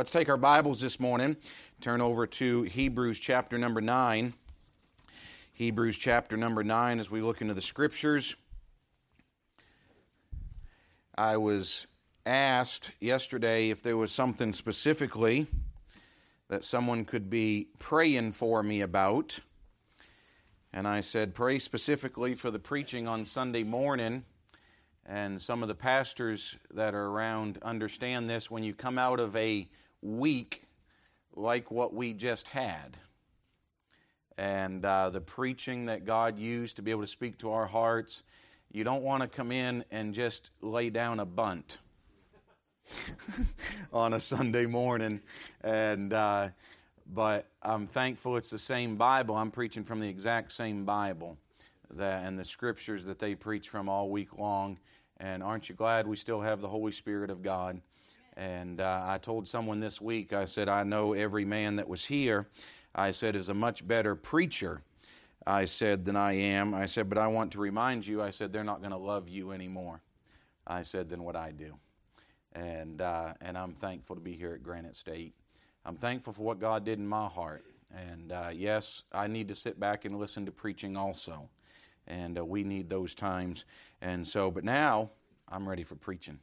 Let's take our Bibles this morning, turn over to Hebrews chapter number 9. Hebrews chapter number 9 as we look into the scriptures. I was asked yesterday if there was something specifically that someone could be praying for me about. And I said, Pray specifically for the preaching on Sunday morning. And some of the pastors that are around understand this when you come out of a week like what we just had. And uh, the preaching that God used to be able to speak to our hearts, you don't want to come in and just lay down a bunt on a Sunday morning. And, uh, but I'm thankful it's the same Bible. I'm preaching from the exact same Bible that, and the scriptures that they preach from all week long. And aren't you glad we still have the Holy Spirit of God? And uh, I told someone this week, I said, I know every man that was here, I said, is a much better preacher, I said, than I am. I said, but I want to remind you, I said, they're not going to love you anymore, I said, than what I do. And, uh, and I'm thankful to be here at Granite State. I'm thankful for what God did in my heart. And uh, yes, I need to sit back and listen to preaching also. And uh, we need those times. And so, but now I'm ready for preaching.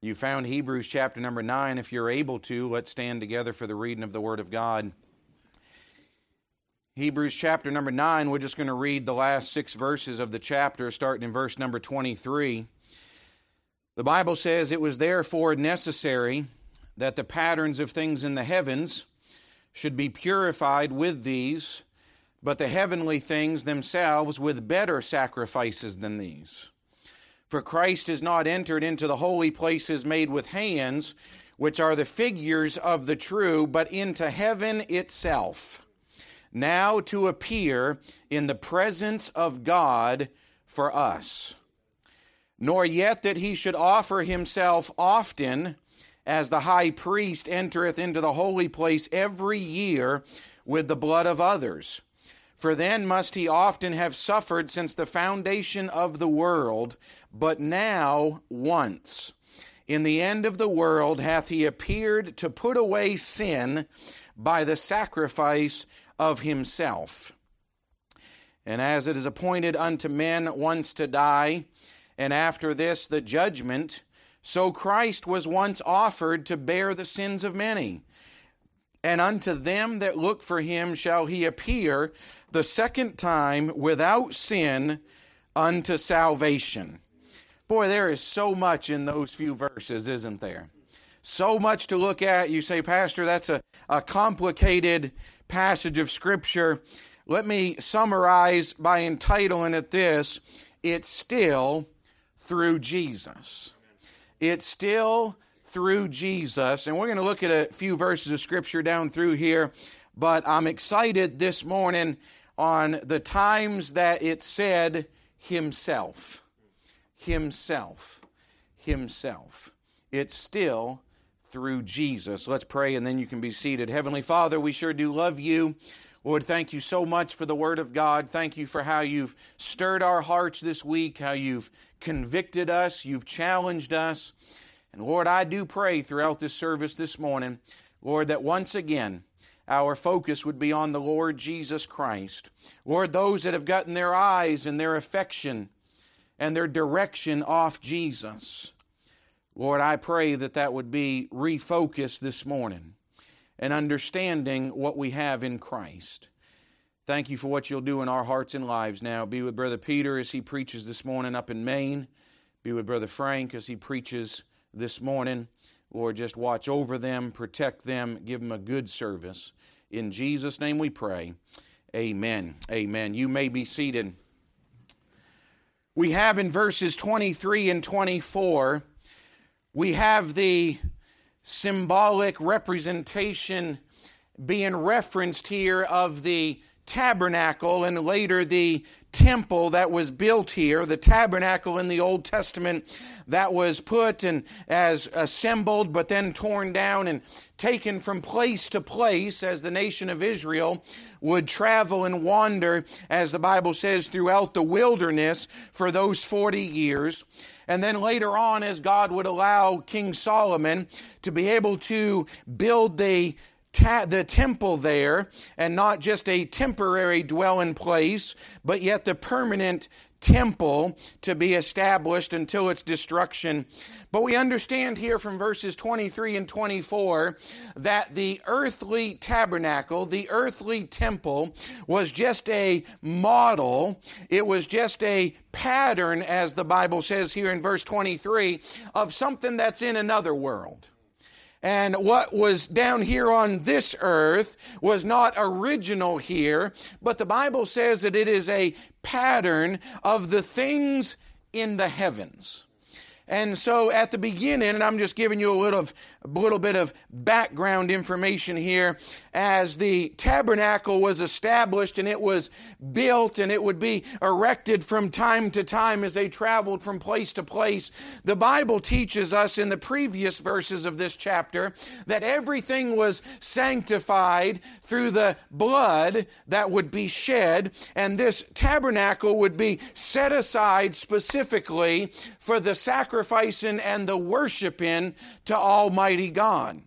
You found Hebrews chapter number 9. If you're able to, let's stand together for the reading of the Word of God. Hebrews chapter number 9, we're just going to read the last six verses of the chapter, starting in verse number 23. The Bible says, It was therefore necessary that the patterns of things in the heavens should be purified with these, but the heavenly things themselves with better sacrifices than these. For Christ has not entered into the holy places made with hands, which are the figures of the true, but into heaven itself, now to appear in the presence of God for us. Nor yet that he should offer himself often, as the high priest entereth into the holy place every year with the blood of others. For then must he often have suffered since the foundation of the world. But now, once, in the end of the world, hath he appeared to put away sin by the sacrifice of himself. And as it is appointed unto men once to die, and after this the judgment, so Christ was once offered to bear the sins of many. And unto them that look for him shall he appear the second time without sin unto salvation. Boy, there is so much in those few verses, isn't there? So much to look at. You say, Pastor, that's a, a complicated passage of Scripture. Let me summarize by entitling it this It's still through Jesus. It's still through Jesus. And we're going to look at a few verses of Scripture down through here. But I'm excited this morning on the times that it said Himself himself. Himself. It's still through Jesus. Let's pray and then you can be seated. Heavenly Father, we sure do love you. Lord, thank you so much for the Word of God. Thank you for how you've stirred our hearts this week, how you've convicted us, you've challenged us. And Lord, I do pray throughout this service this morning, Lord, that once again, our focus would be on the Lord Jesus Christ. Lord, those that have gotten their eyes and their affection and their direction off Jesus. Lord, I pray that that would be refocused this morning and understanding what we have in Christ. Thank you for what you'll do in our hearts and lives now. Be with Brother Peter as he preaches this morning up in Maine. Be with Brother Frank as he preaches this morning. Lord, just watch over them, protect them, give them a good service. In Jesus' name we pray. Amen. Amen. You may be seated we have in verses 23 and 24, we have the symbolic representation being referenced here of the tabernacle and later the temple that was built here, the tabernacle in the Old Testament that was put and as assembled but then torn down and taken from place to place as the nation of Israel would travel and wander, as the Bible says, throughout the wilderness for those 40 years. And then later on, as God would allow King Solomon to be able to build the ta- the temple there, and not just a temporary dwelling place, but yet the permanent temple to be established until its destruction. But we understand here from verses 23 and 24 that the earthly tabernacle, the earthly temple, was just a model. It was just a pattern, as the Bible says here in verse 23, of something that's in another world. And what was down here on this earth was not original here, but the Bible says that it is a pattern of the things in the heavens. And so at the beginning, and I'm just giving you a little, a little bit of background information here, as the tabernacle was established and it was built and it would be erected from time to time as they traveled from place to place, the Bible teaches us in the previous verses of this chapter that everything was sanctified through the blood that would be shed, and this tabernacle would be set aside specifically for the sacrificing and the worshiping to Almighty God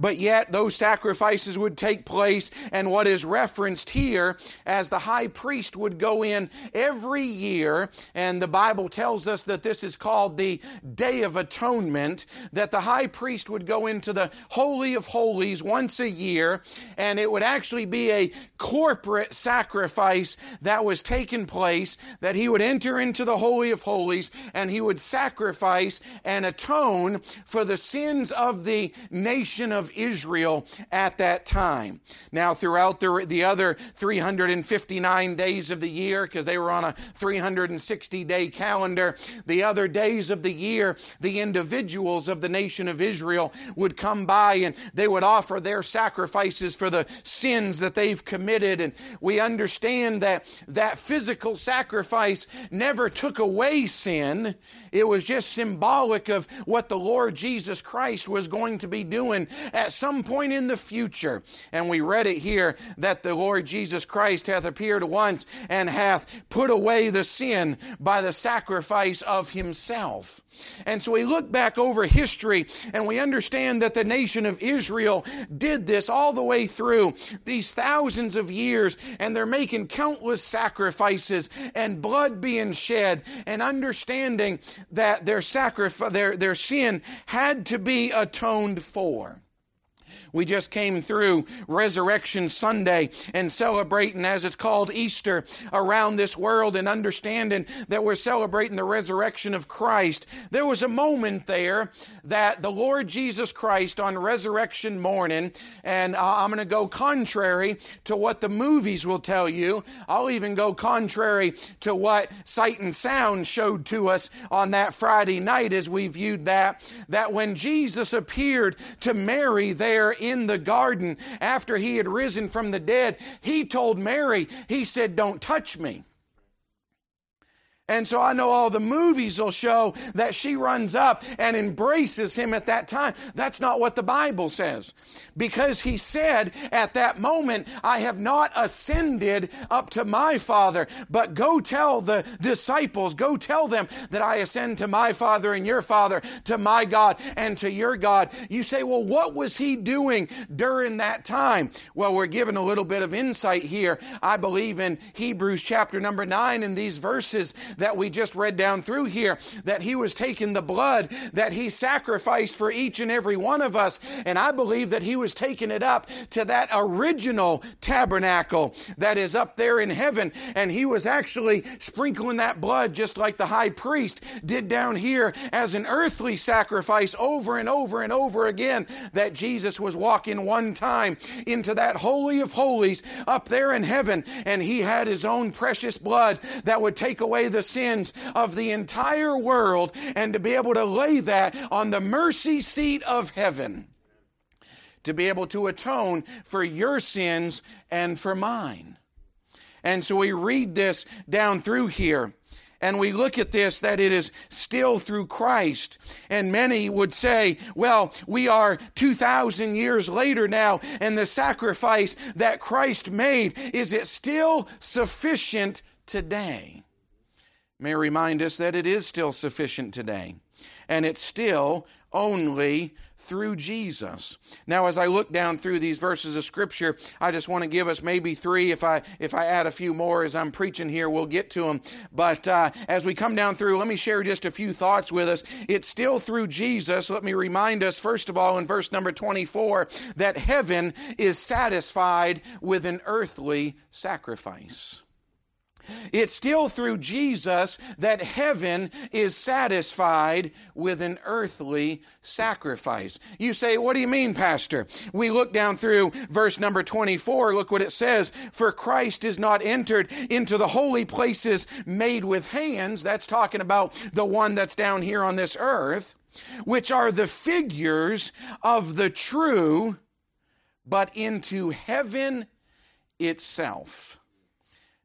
but yet those sacrifices would take place. And what is referenced here as the high priest would go in every year, and the Bible tells us that this is called the Day of Atonement, that the high priest would go into the Holy of Holies once a year, and it would actually be a corporate sacrifice that was taking place, that he would enter into the Holy of Holies and he would sacrifice and atone for the sins of the nation of Israel at that time. Now, throughout the, the other 359 days of the year, because they were on a 360 day calendar, the other days of the year, the individuals of the nation of Israel would come by and they would offer their sacrifices for the sins that they've committed. And we understand that that physical sacrifice never took away sin, it was just symbolic of what the Lord Jesus Christ was going to be doing at some point in the future. And we read it here that the Lord Jesus Christ hath appeared once and hath put away the sin by the sacrifice of himself. And so we look back over history and we understand that the nation of Israel did this all the way through these thousands of years, and they're making countless sacrifices and blood being shed, and understanding that their sacrifice, their, their sin had to be atoned for. We just came through Resurrection Sunday and celebrating, as it's called, Easter around this world and understanding that we're celebrating the resurrection of Christ. There was a moment there that the Lord Jesus Christ on resurrection morning, and I'm going to go contrary to what the movies will tell you. I'll even go contrary to what Sight and Sound showed to us on that Friday night as we viewed that, that when Jesus appeared to Mary there in the garden after he had risen from the dead, he told Mary, he said, Don't touch me. And so I know all the movies will show that she runs up and embraces him at that time. That's not what the Bible says. Because he said at that moment, I have not ascended up to my Father, but go tell the disciples, go tell them that I ascend to my Father and your Father, to my God and to your God. You say, well, what was he doing during that time? Well, we're given a little bit of insight here. I believe in Hebrews chapter number nine in these verses that we just read down through here that he was taking the blood that he sacrificed for each and every one of us. And I believe that he was taking it up to that original tabernacle that is up there in heaven. And he was actually sprinkling that blood just like the high priest did down here as an earthly sacrifice over and over and over again. That Jesus was walking one time into that Holy of Holies up there in heaven, and he had his own precious blood that would take away the sins of the entire world and to be able to lay that on the mercy seat of heaven. To be able to atone for your sins and for mine. And so we read this down through here and we look at this that it is still through Christ. And many would say, well, we are 2,000 years later now, and the sacrifice that Christ made, is it still sufficient today? May remind us that it is still sufficient today, and it's still only through Jesus. Now, as I look down through these verses of Scripture, I just want to give us maybe three. If I if I add a few more as I'm preaching here, we'll get to them. But uh, as we come down through, let me share just a few thoughts with us. It's still through Jesus. Let me remind us first of all in verse number 24 that heaven is satisfied with an earthly sacrifice. It's still through Jesus that heaven is satisfied with an earthly sacrifice. You say, What do you mean, Pastor? We look down through verse number 24. Look what it says For Christ is not entered into the holy places made with hands. That's talking about the one that's down here on this earth, which are the figures of the true, but into heaven itself.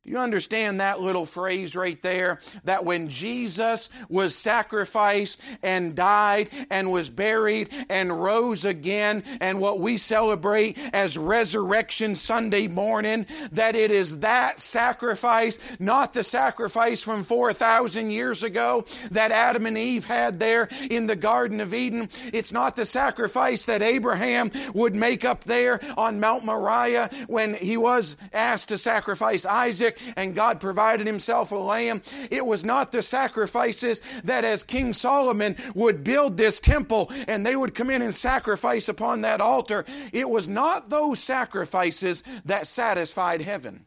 Do you understand that little phrase right there? That when Jesus was sacrificed and died and was buried and rose again, and what we celebrate as Resurrection Sunday morning, that it is that sacrifice, not the sacrifice from 4,000 years ago that Adam and Eve had there in the Garden of Eden. It's not the sacrifice that Abraham would make up there on Mount Moriah when he was asked to sacrifice Isaac and God provided himself a lamb. It was not the sacrifices that as King Solomon would build this temple and they would come in and sacrifice upon that altar. It was not those sacrifices that satisfied heaven.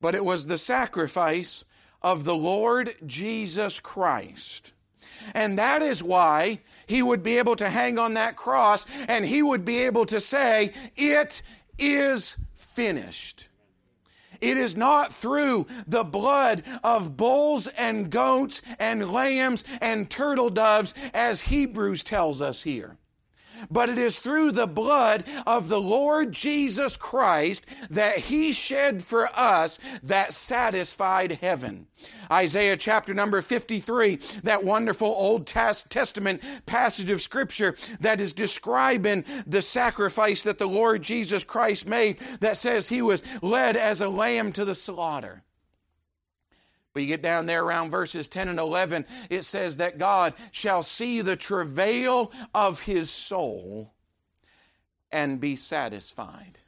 But it was the sacrifice of the Lord Jesus Christ. And that is why he would be able to hang on that cross and he would be able to say, It is finished. It is not through the blood of bulls and goats and lambs and turtle doves, as Hebrews tells us here but it is through the blood of the Lord Jesus Christ that He shed for us that satisfied heaven. Isaiah chapter number 53, that wonderful Old Testament passage of Scripture that is describing the sacrifice that the Lord Jesus Christ made, that says He was led as a lamb to the slaughter. But you get down there around verses 10 and 11, it says that God shall see the travail of his soul and be satisfied.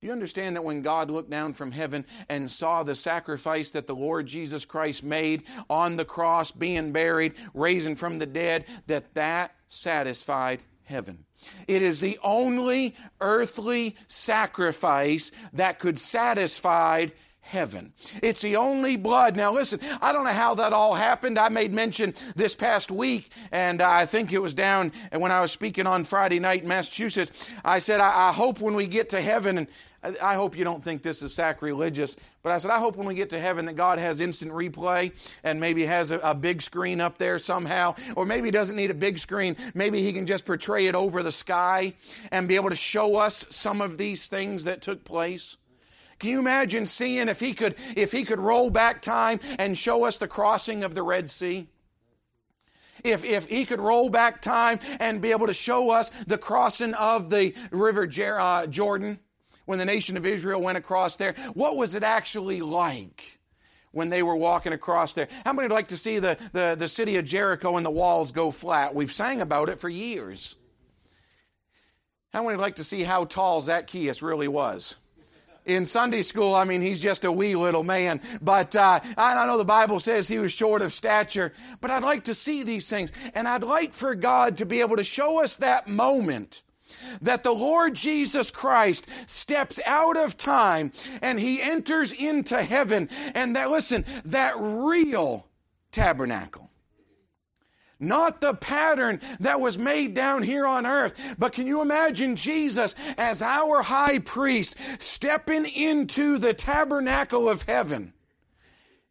Do you understand that when God looked down from heaven and saw the sacrifice that the Lord Jesus Christ made on the cross, being buried, raising from the dead, that that satisfied heaven? It is the only earthly sacrifice that could satisfy heaven. It's the only blood. Now, listen, I don't know how that all happened. I made mention this past week, and I think it was down when I was speaking on Friday night in Massachusetts. I said, I, I hope when we get to heaven, and I hope you don't think this is sacrilegious, but I said, I hope when we get to heaven that God has instant replay and maybe has a, a, big screen up there somehow, or maybe He doesn't need a big screen. Maybe He can just portray it over the sky and be able to show us some of these things that took place. Can you imagine seeing if he could if he could roll back time and show us the crossing of the Red Sea? If, if he could roll back time and be able to show us the crossing of the river Jer- uh, Jordan when the nation of Israel went across there, what was it actually like? when they were walking across there. How many would like to see the, the, the city of Jericho and the walls go flat? We've sang about it for years. How many would like to see how tall Zacchaeus really was? In Sunday school, I mean, he's just a wee little man. But uh, I know the Bible says he was short of stature. But I'd like to see these things. And I'd like for God to be able to show us that moment that the Lord Jesus Christ steps out of time and he enters into heaven. And that, listen, that real tabernacle not the pattern that was made down here on earth. But can you imagine Jesus as our high priest stepping into the tabernacle of heaven?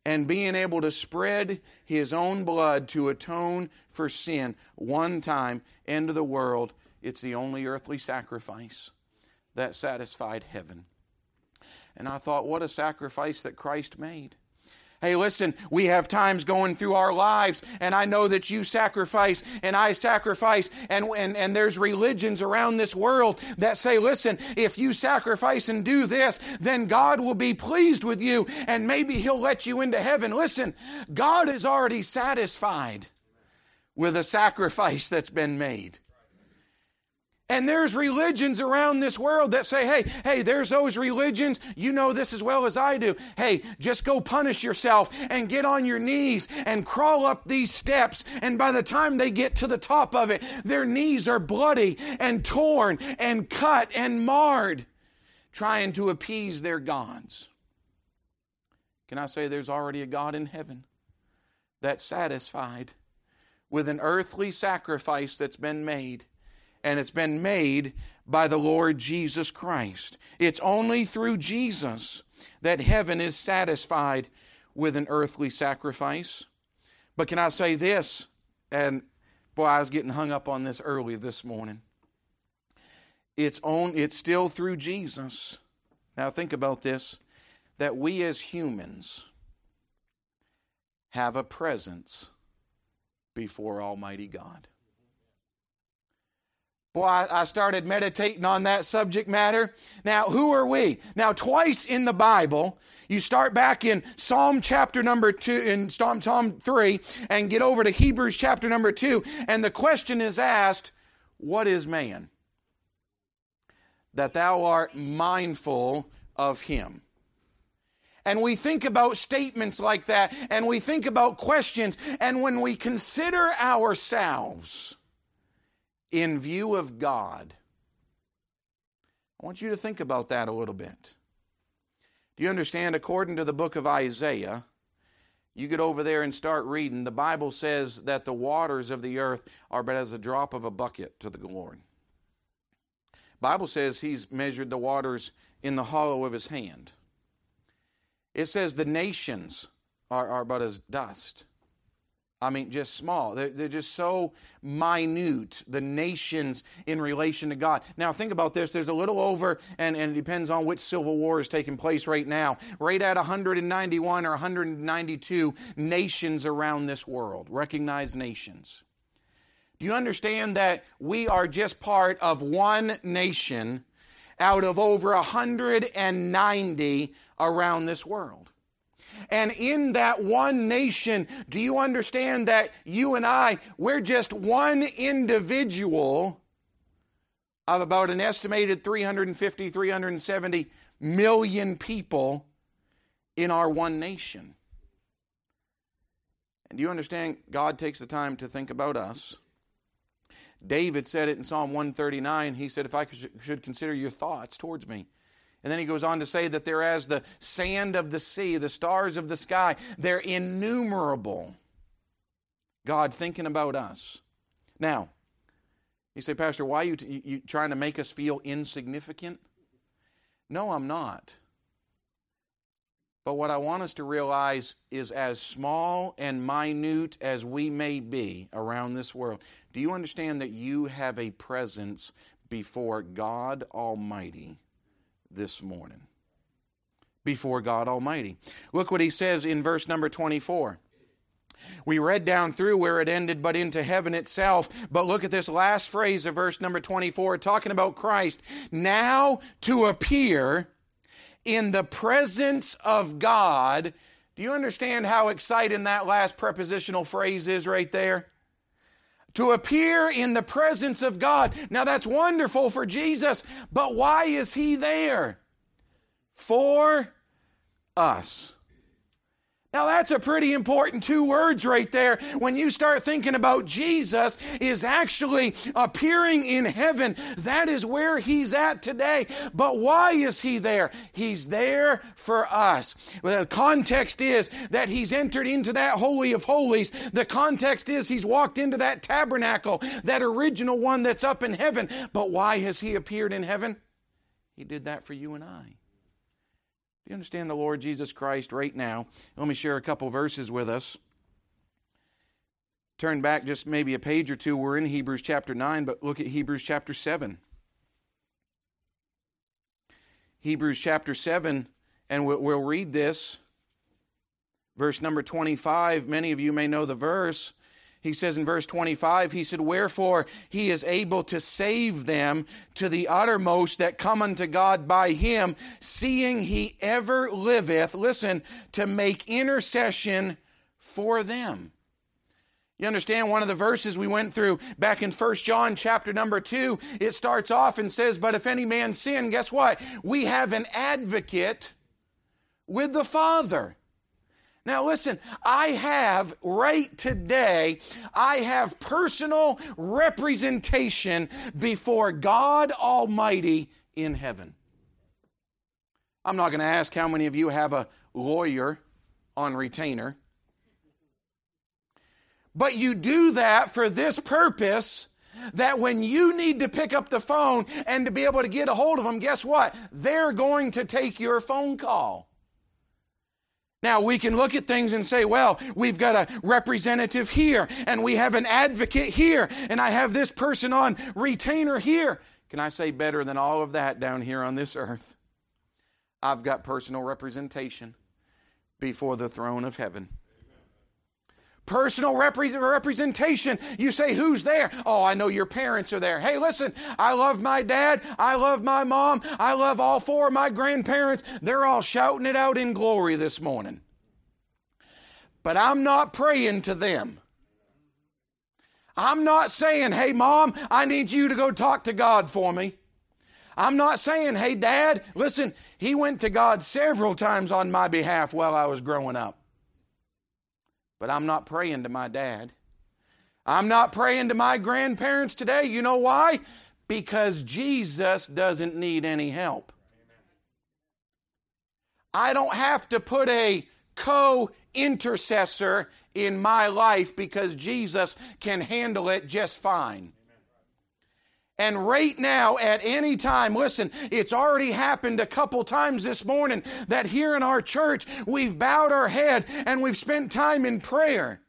and being able to spread his own blood to atone for sin one time into the world. It's the only earthly sacrifice that satisfied heaven. And I thought, what a sacrifice that Christ made. Hey, listen, we have times going through our lives, and I know that you sacrifice and I sacrifice, and, and, and there's religions around this world that say, listen, if you sacrifice and do this, then God will be pleased with you, and maybe He'll let you into heaven. Listen, God is already satisfied with a sacrifice that's been made. And there's religions around this world that say, hey, hey, there's those religions. You know this as well as I do. Hey, just go punish yourself and get on your knees and crawl up these steps. And by the time they get to the top of it, their knees are bloody and torn and cut and marred, trying to appease their gods. Can I say there's already a God in heaven that's satisfied with an earthly sacrifice that's been made? And it's been made by the Lord Jesus Christ. It's only through Jesus that heaven is satisfied with an earthly sacrifice. But can I say this? And boy, I was getting hung up on this early this morning. It's on it's still through Jesus. Now think about this that we as humans have a presence before Almighty God. Boy, I started meditating on that subject matter. Now, who are we? Now, twice in the Bible, you start back in Psalm chapter number two, in Psalm, Psalm 3, and get over to Hebrews chapter number 2, and the question is asked, What is man? That thou art mindful of him. And we think about statements like that, and we think about questions, and when we consider ourselves, in view of God. I want you to think about that a little bit. Do you understand? According to the book of Isaiah, you get over there and start reading, the Bible says that the waters of the earth are but as a drop of a bucket to the Lord. Bible says he's measured the waters in the hollow of his hand. It says the nations are, are but as dust. I mean, just small. They're, they're, just so minute, the nations in relation to God. Now, think about this. There's a little over, and, and it depends on which civil war is taking place right now, right at 191 or 192 nations around this world, recognized nations. Do you understand that we are just part of one nation out of over 190 around this world? And in that one nation, do you understand that you and I, we're just one individual of about an estimated 350, 370 million people in our one nation? And do you understand God takes the time to think about us? David said it in Psalm 139. He said, If I should consider your thoughts towards me, and then he goes on to say that they're as the sand of the sea, the stars of the sky. They're innumerable. God thinking about us. Now, you say, Pastor, why are you, t- you trying to make us feel insignificant? No, I'm not. But what I want us to realize is as small and minute as we may be around this world, do you understand that you have a presence before God Almighty? This morning before God Almighty. Look what he says in verse number 24. We read down through where it ended, but into heaven itself. But look at this last phrase of verse number 24, talking about Christ. Now to appear in the presence of God. Do you understand how exciting that last prepositional phrase is right there? To appear in the presence of God. Now that's wonderful for Jesus, but why is he there? For us. Now that's a pretty important two words right there when you start thinking about Jesus is actually appearing in heaven. That is where he's at today. But why is he there? He's there for us. The context is that he's entered into that holy of holies. The context is he's walked into that tabernacle, that original one that's up in heaven. But why has he appeared in heaven? He did that for you and I you understand the Lord Jesus Christ right now? Let me share a couple verses with us. Turn back just maybe a page or two. We're in Hebrews chapter 9, but look at Hebrews chapter 7. Hebrews chapter 7 And we'll read this. Verse number 25, many of you may know the verse. He says in verse 25, he said, Wherefore he is able to save them to the uttermost that come unto God by him, seeing he ever liveth, listen, to make intercession for them. You understand one of the verses we went through back in First John chapter number 2, it starts off and says, But if any man sin, guess what? We have an advocate with the Father. Now, listen, I have right today, I have personal representation before God Almighty in heaven. I'm not going to ask how many of you have a lawyer on retainer. But you do that for this purpose that when you need to pick up the phone and to be able to get a hold of them, guess what? They're going to take your phone call. Now, we can look at things and say, well, we've got a representative here, and we have an advocate here, and I have this person on retainer here. Can I say better than all of that down here on this earth? I've got personal representation before the throne of heaven personal representation. You say, Who's there? Oh, I know your parents are there. Hey, listen, I love my dad. I love my mom. I love all four of my grandparents. They're all shouting it out in glory this morning. But I'm not praying to them. I'm not saying, Hey, mom, I need you to go talk to God for me. I'm not saying, Hey, dad, listen, he went to God several times on my behalf while I was growing up. But I'm not praying to my dad. I'm not praying to my grandparents today. You know why? Because Jesus doesn't need any help. I don't have to put a co intercessor in my life because Jesus can handle it just fine. And right now, at any time, listen, it's already happened a couple times this morning that here in our church, we've bowed our head and we've spent time in prayer.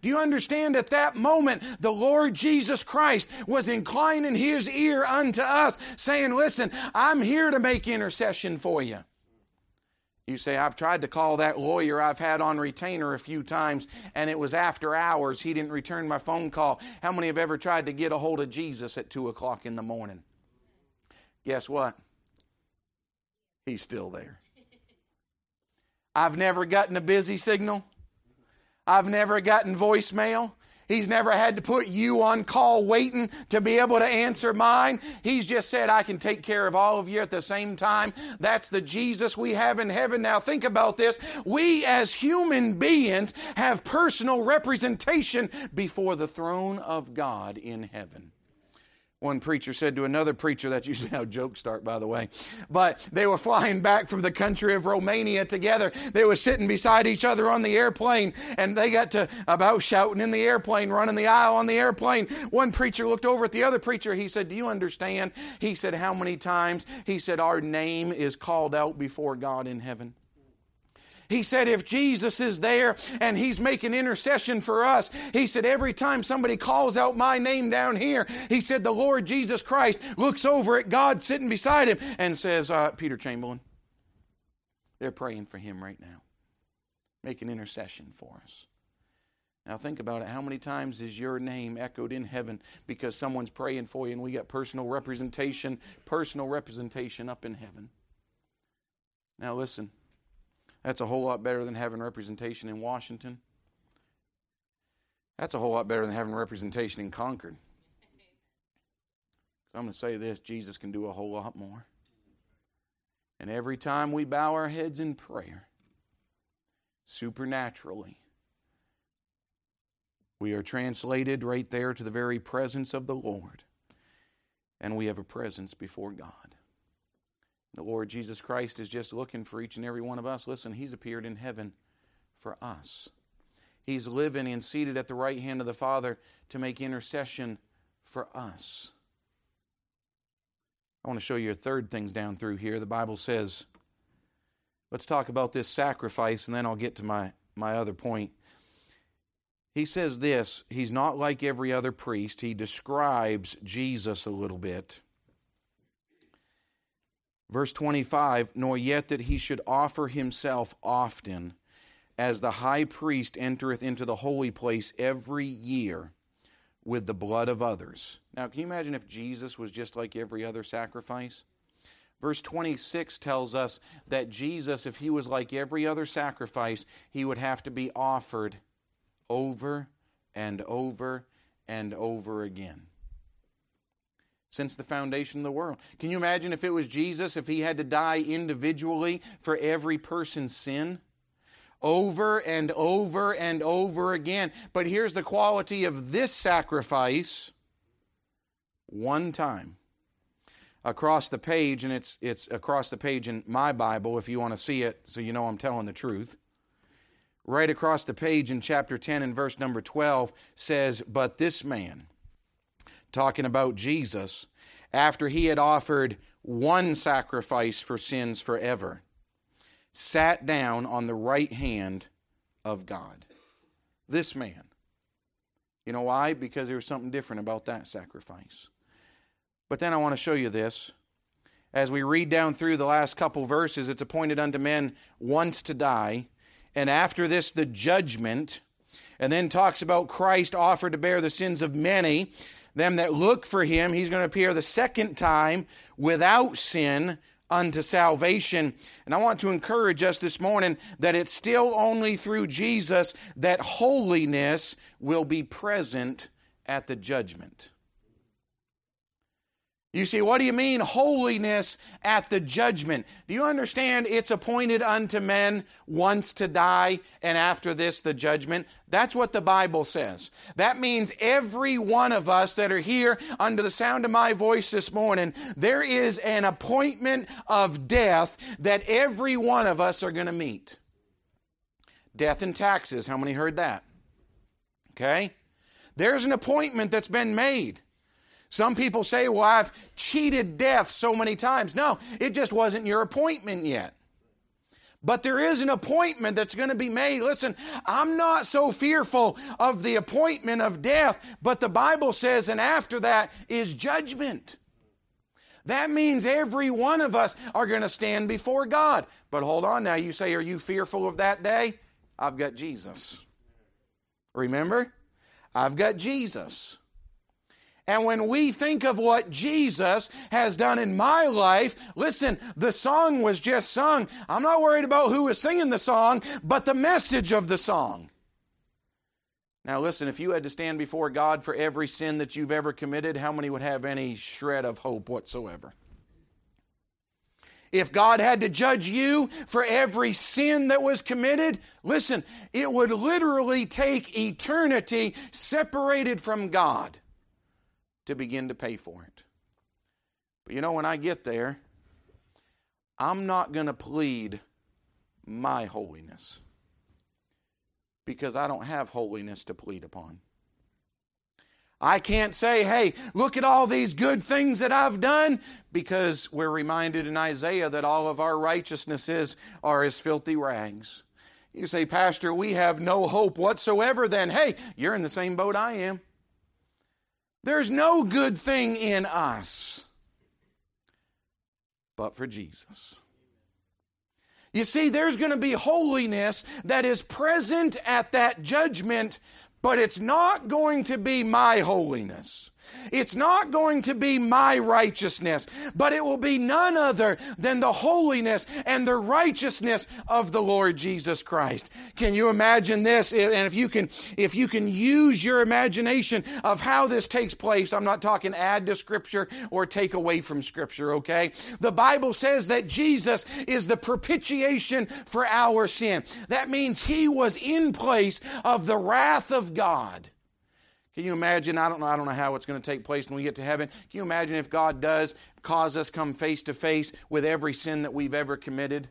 Do you understand at that moment the Lord Jesus Christ was inclining his ear unto us, saying, Listen, I'm here to make intercession for you. You say, I've tried to call that lawyer I've had on retainer a few times, and it was after hours. He didn't return my phone call. How many have ever tried to get a hold of Jesus at 2 o'clock in the morning? Guess what? He's still there. I've never gotten a busy signal. I've never gotten voicemail. He's never had to put you on call waiting to be able to answer mine. He's just said, I can take care of all of you at the same time. That's the Jesus we have in heaven. Now, think about this. We as human beings have personal representation before the throne of God in heaven. One preacher said to another preacher, that's usually how jokes start, by the way, but they were flying back from the country of Romania together. They were sitting beside each other on the airplane, and they got to about shouting in the airplane, running the aisle on the airplane. One preacher looked over at the other preacher. He said, Do you understand? He said, How many times? He said, Our name is called out before God in heaven. He said, if Jesus is there and He's making intercession for us, He said, every time somebody calls out my name down here, He said, the Lord Jesus Christ looks over at God sitting beside Him and says, uh, Peter Chamberlain, they're praying for Him right now, making intercession for us. Now think about it. How many times is your name echoed in heaven because someone's praying for you and we got personal representation, personal representation up in heaven? Now listen, that's a whole lot better than having representation in Washington. That's a whole lot better than having representation in Concord. So I'm going to say this Jesus can do a whole lot more. And every time we bow our heads in prayer, supernaturally, we are translated right there to the very presence of the Lord. And we have a presence before God. The Lord Jesus Christ is just looking for each and every one of us. Listen, He's appeared in heaven for us. He's living and seated at the right hand of the Father to make intercession for us. I want to show you a third things down through here. The Bible says, let's talk about this sacrifice, and then I'll get to my, my other point. He says this He's not like every other priest. He describes Jesus a little bit. Verse 25, nor yet that he should offer himself often, as the high priest entereth into the holy place every year with the blood of others. Now, can you imagine if Jesus was just like every other sacrifice? Verse 26 tells us that Jesus, if he was like every other sacrifice, he would have to be offered over and over and over again since the foundation of the world. Can you imagine if it was Jesus, if he had to die individually for every person's sin? Over and over and over again. But here's the quality of this sacrifice one time. Across the page, and it's, it's across the page in my Bible if you want to see it so you know I'm telling the truth. Right across the page in chapter 10 and verse number 12 says, But this man, talking about Jesus, after he had offered one sacrifice for sins forever, sat down on the right hand of God. This man. You know why? Because there was something different about that sacrifice. But then I want to show you this. As we read down through the last couple verses, it's appointed unto men once to die, and after this, the judgment. And then talks about Christ offered to bear the sins of many them that look for him. He's going to appear the second time without sin unto salvation. And I want to encourage us this morning that it's still only through Jesus that holiness will be present at the judgment. You see, what do you mean holiness at the judgment? Do you understand it's appointed unto men once to die and after this the judgment? That's what the Bible says. That means every one of us that are here under the sound of my voice this morning, there is an appointment of death that every one of us are going to meet. Death and taxes. How many heard that? Okay? There's an appointment that's been made. Some people say, well, I've cheated death so many times. No, it just wasn't your appointment yet. But there is an appointment that's going to be made. Listen, I'm not so fearful of the appointment of death, but the Bible says, and after that is judgment. That means every one of us are going to stand before God. But hold on now, you say, Are you fearful of that day? I've got Jesus. Remember? I've got Jesus. And when we think of what Jesus has done in my life, listen, the song was just sung. I'm not worried about who was singing the song, but the message of the song. Now, listen, if you had to stand before God for every sin that you've ever committed, how many would have any shred of hope whatsoever? If God had to judge you for every sin that was committed, listen, it would literally take eternity separated from God to begin to pay for it. But you know, when I get there, I'm not going to plead my holiness because I don't have holiness to plead upon. I can't say, hey, look at all these good things that I've done, because we're reminded in Isaiah that all of our righteousnesses are as filthy rags. You say, Pastor, we have no hope whatsoever, then, hey, you're in the same boat I am. There's no good thing in us but for Jesus. You see, there's going to be holiness that is present at that judgment, but it's not going to be my holiness. It's not going to be my righteousness, but it will be none other than the holiness and the righteousness of the Lord Jesus Christ. Can you imagine this? And if you can, if you can use your imagination of how this takes place, I'm not talking add to Scripture or take away from Scripture, okay? The Bible says that Jesus is the propitiation for our sin. That means He was in place of the wrath of God. Can you imagine? I don't know. I don't know how it's going to take place when we get to heaven. Can you imagine if God does cause us come face to face with every sin that we've ever committed?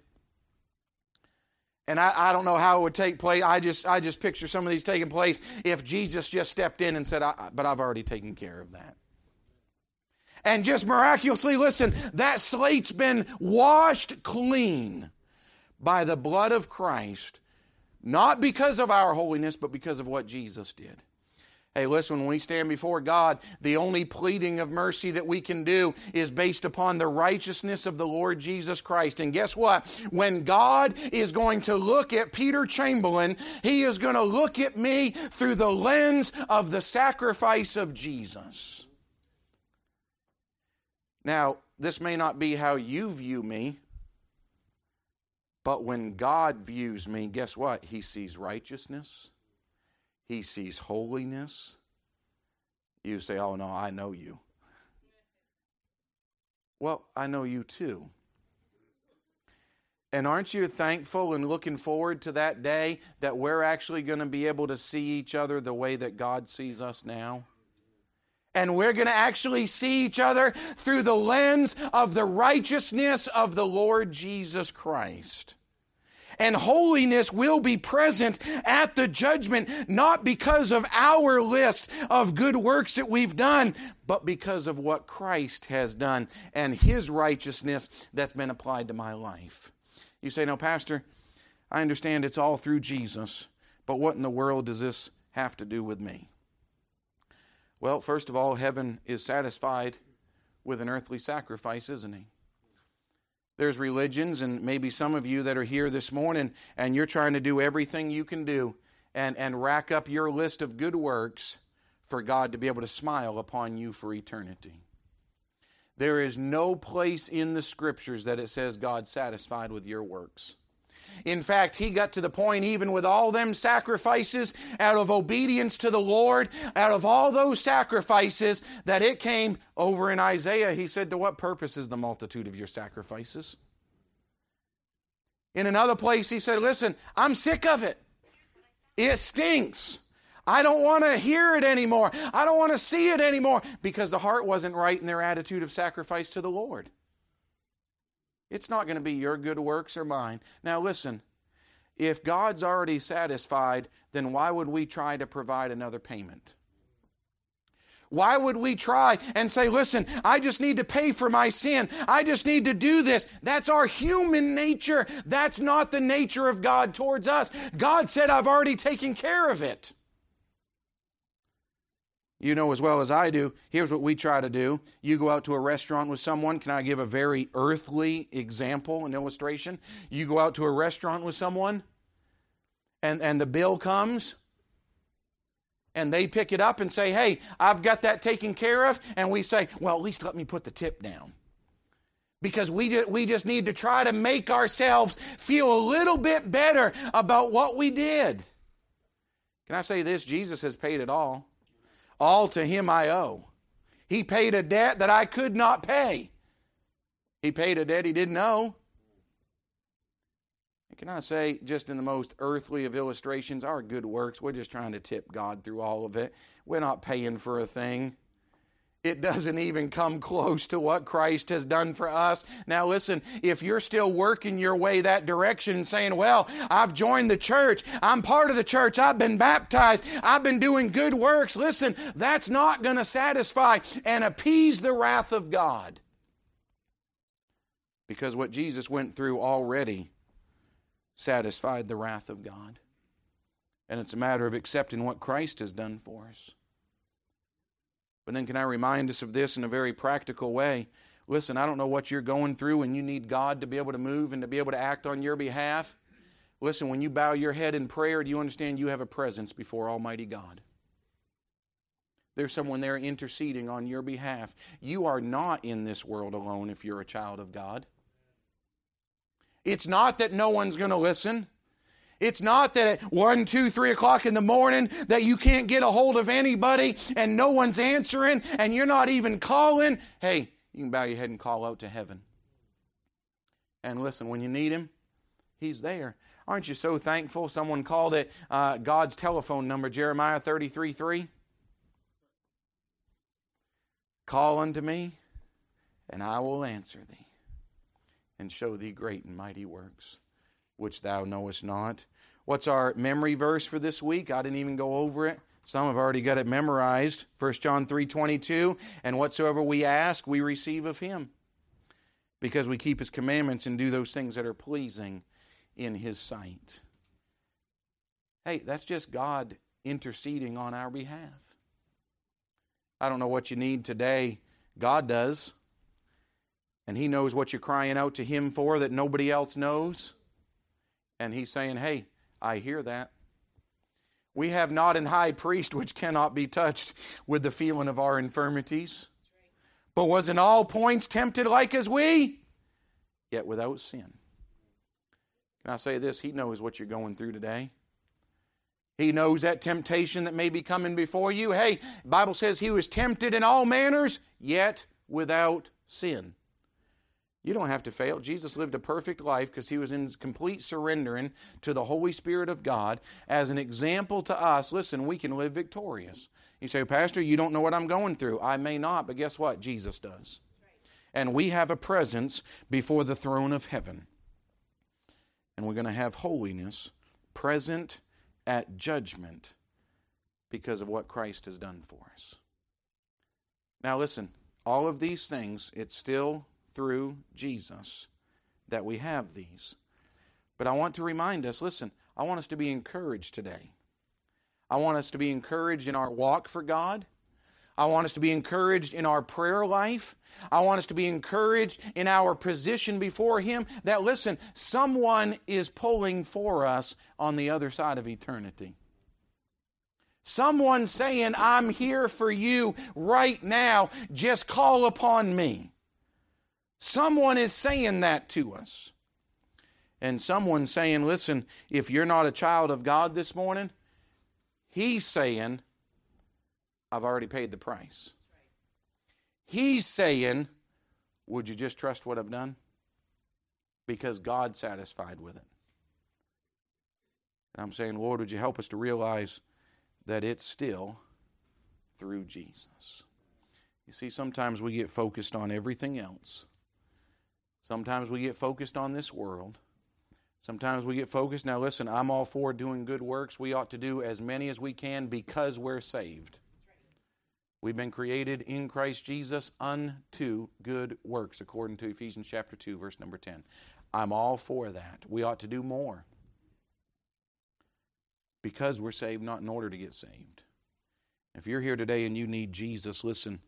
And I, I, don't know how it would take place. I just I just picture some of these taking place if Jesus just stepped in and said, "But I've already taken care of that." And just miraculously, listen, that slate's been washed clean by the blood of Christ, not because of our holiness, but because of what Jesus did. Hey, listen, when we stand before God, the only pleading of mercy that we can do is based upon the righteousness of the Lord Jesus Christ. And guess what? When God is going to look at Peter Chamberlain, he is going to look at me through the lens of the sacrifice of Jesus. Now, this may not be how you view me, but when God views me, guess what? He sees righteousness he sees holiness. You say, Oh, no, I know you. Well, I know you too. And aren't you thankful and looking forward to that day that we're actually going to be able to see each other the way that God sees us now? And we're going to actually see each other through the lens of the righteousness of the Lord Jesus Christ and holiness will be present at the judgment, not because of our list of good works that we've done, but because of what Christ has done and his righteousness that's been applied to my life. You say, No, Pastor, I understand it's all through Jesus, but what in the world does this have to do with me? Well, first of all, heaven is satisfied with an earthly sacrifice, isn't he? There's religions, and maybe some of you that are here this morning, and you're trying to do everything you can do and, and rack up your list of good works for God to be able to smile upon you for eternity. There is no place in the scriptures that it says God's satisfied with your works. In fact, he got to the point, even with all them sacrifices, out of obedience to the Lord, out of all those sacrifices, that it came over in Isaiah. He said, To what purpose is the multitude of your sacrifices? In another place, he said, Listen, I'm sick of it. It stinks. I don't want to hear it anymore. I don't want to see it anymore because the heart wasn't right in their attitude of sacrifice to the Lord. It's not going to be your good works or mine. Now, listen, if God's already satisfied, then why would we try to provide another payment? Why would we try and say, listen, I just need to pay for my sin. I just need to do this. That's our human nature. That's not the nature of God towards us. God said, I've already taken care of it. You know as well as I do, here's what we try to do. You go out to a restaurant with someone. Can I give a very earthly example, an illustration? You go out to a restaurant with someone, and, and the bill comes, and they pick it up and say, Hey, I've got that taken care of. And we say, Well, at least let me put the tip down. Because we, we just need to try to make ourselves feel a little bit better about what we did. Can I say this? Jesus has paid it all. All to him I owe. He paid a debt that I could not pay. He paid a debt he didn't owe. can I say, just in the most earthly of illustrations, our good works, we're just trying to tip God through all of it. We're not paying for a thing. It doesn't even come close to what Christ has done for us. Now, listen, if you're still working your way that direction saying, Well, I've joined the church, I'm part of the church, I've been baptized, I've been doing good works, listen, that's not going to satisfy and appease the wrath of God. Because what Jesus went through already satisfied the wrath of God. And it's a matter of accepting what Christ has done for us. But then, can I remind us of this in a very practical way? Listen, I don't know what you're going through and you need God to be able to move and to be able to act on your behalf. Listen, when you bow your head in prayer, do you understand you have a presence before Almighty God? There's someone there interceding on your behalf. You are not in this world alone if you're a child of God. It's not that no one's going to listen. It's not that at 1, 2, 3 o'clock in the morning that you can't get a hold of anybody and no one's answering and you're not even calling. Hey, you can bow your head and call out to heaven. And listen, when you need Him, He's there. Aren't you so thankful? Someone called it uh, God's telephone number, Jeremiah 33 3. Call unto me, and I will answer thee, and show thee great and mighty works which thou knowest not. What's our memory verse for this week? I didn't even go over it. Some have already got it memorized. 1 John 3:22, and whatsoever we ask, we receive of him. Because we keep his commandments and do those things that are pleasing in his sight. Hey, that's just God interceding on our behalf. I don't know what you need today. God does. And He knows what you're crying out to Him for that nobody else knows. And He's saying, Hey, I hear that. We have not an high priest which cannot be touched with the feeling of our infirmities, but was in all points tempted like as we, yet without sin. Can I say this? He knows what you're going through today. He knows that temptation that may be coming before you. Hey, Bible says he was tempted in all manners, yet without sin. You don't have to fail. Jesus lived a perfect life because he was in complete surrendering to the Holy Spirit of God as an example to us. Listen, we can live victorious. You say, Pastor, you don't know what I'm going through. I may not, but guess what? Jesus does. And we have a presence before the throne of heaven. And we're going to have holiness present at judgment because of what Christ has done for us. Now, listen, all of these things, it's still through Jesus that we have these. But I want to remind us listen, I want us to be encouraged today. I want us to be encouraged in our walk for God. I want us to be encouraged in our prayer life. I want us to be encouraged in our position before Him that, listen, someone is pulling for us on the other side of eternity. Someone saying, I'm here for you right now, just call upon me. Someone is saying that to us. And someone saying, listen, if you're not a child of God this morning, He's saying, I've already paid the price. He's saying, Would you just trust what I've done? Because God's satisfied with it. And I'm saying, Lord, would you help us to realize that it's still through Jesus? You see, sometimes we get focused on everything else. Sometimes we get focused on this world. Sometimes we get focused. Now, listen, I'm all for doing good works. We ought to do as many as we can because we're saved. We've been created in Christ Jesus unto good works, according to Ephesians chapter 2, verse number 10. I'm all for that. We ought to do more because we're saved, not in order to get saved. If you're here today and you need Jesus, listen,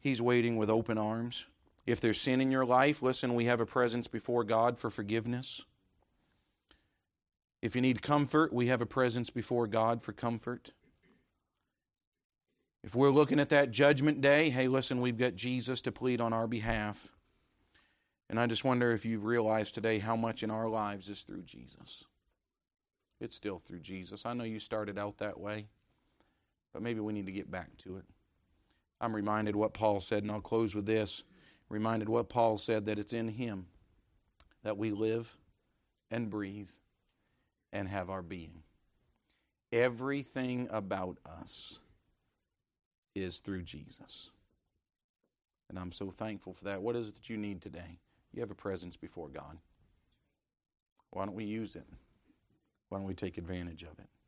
He's waiting with open arms. If there's sin in your life, listen, we have a presence before God for forgiveness. If you need comfort, we have a presence before God for comfort. If we're looking at that judgment day, hey, listen, we've got Jesus to plead on our behalf. And I just wonder if you've realized today how much in our lives is through Jesus. It's still through Jesus. I know you started out that way, but maybe we need to get back to it. I'm reminded what Paul said, and I'll close with this. Reminded what Paul said that it's in Him that we live and breathe and have our being. Everything about us is through Jesus. And I'm so thankful for that. What is it that you need today? You have a presence before God. Why don't we use it? Why don't we take advantage of it?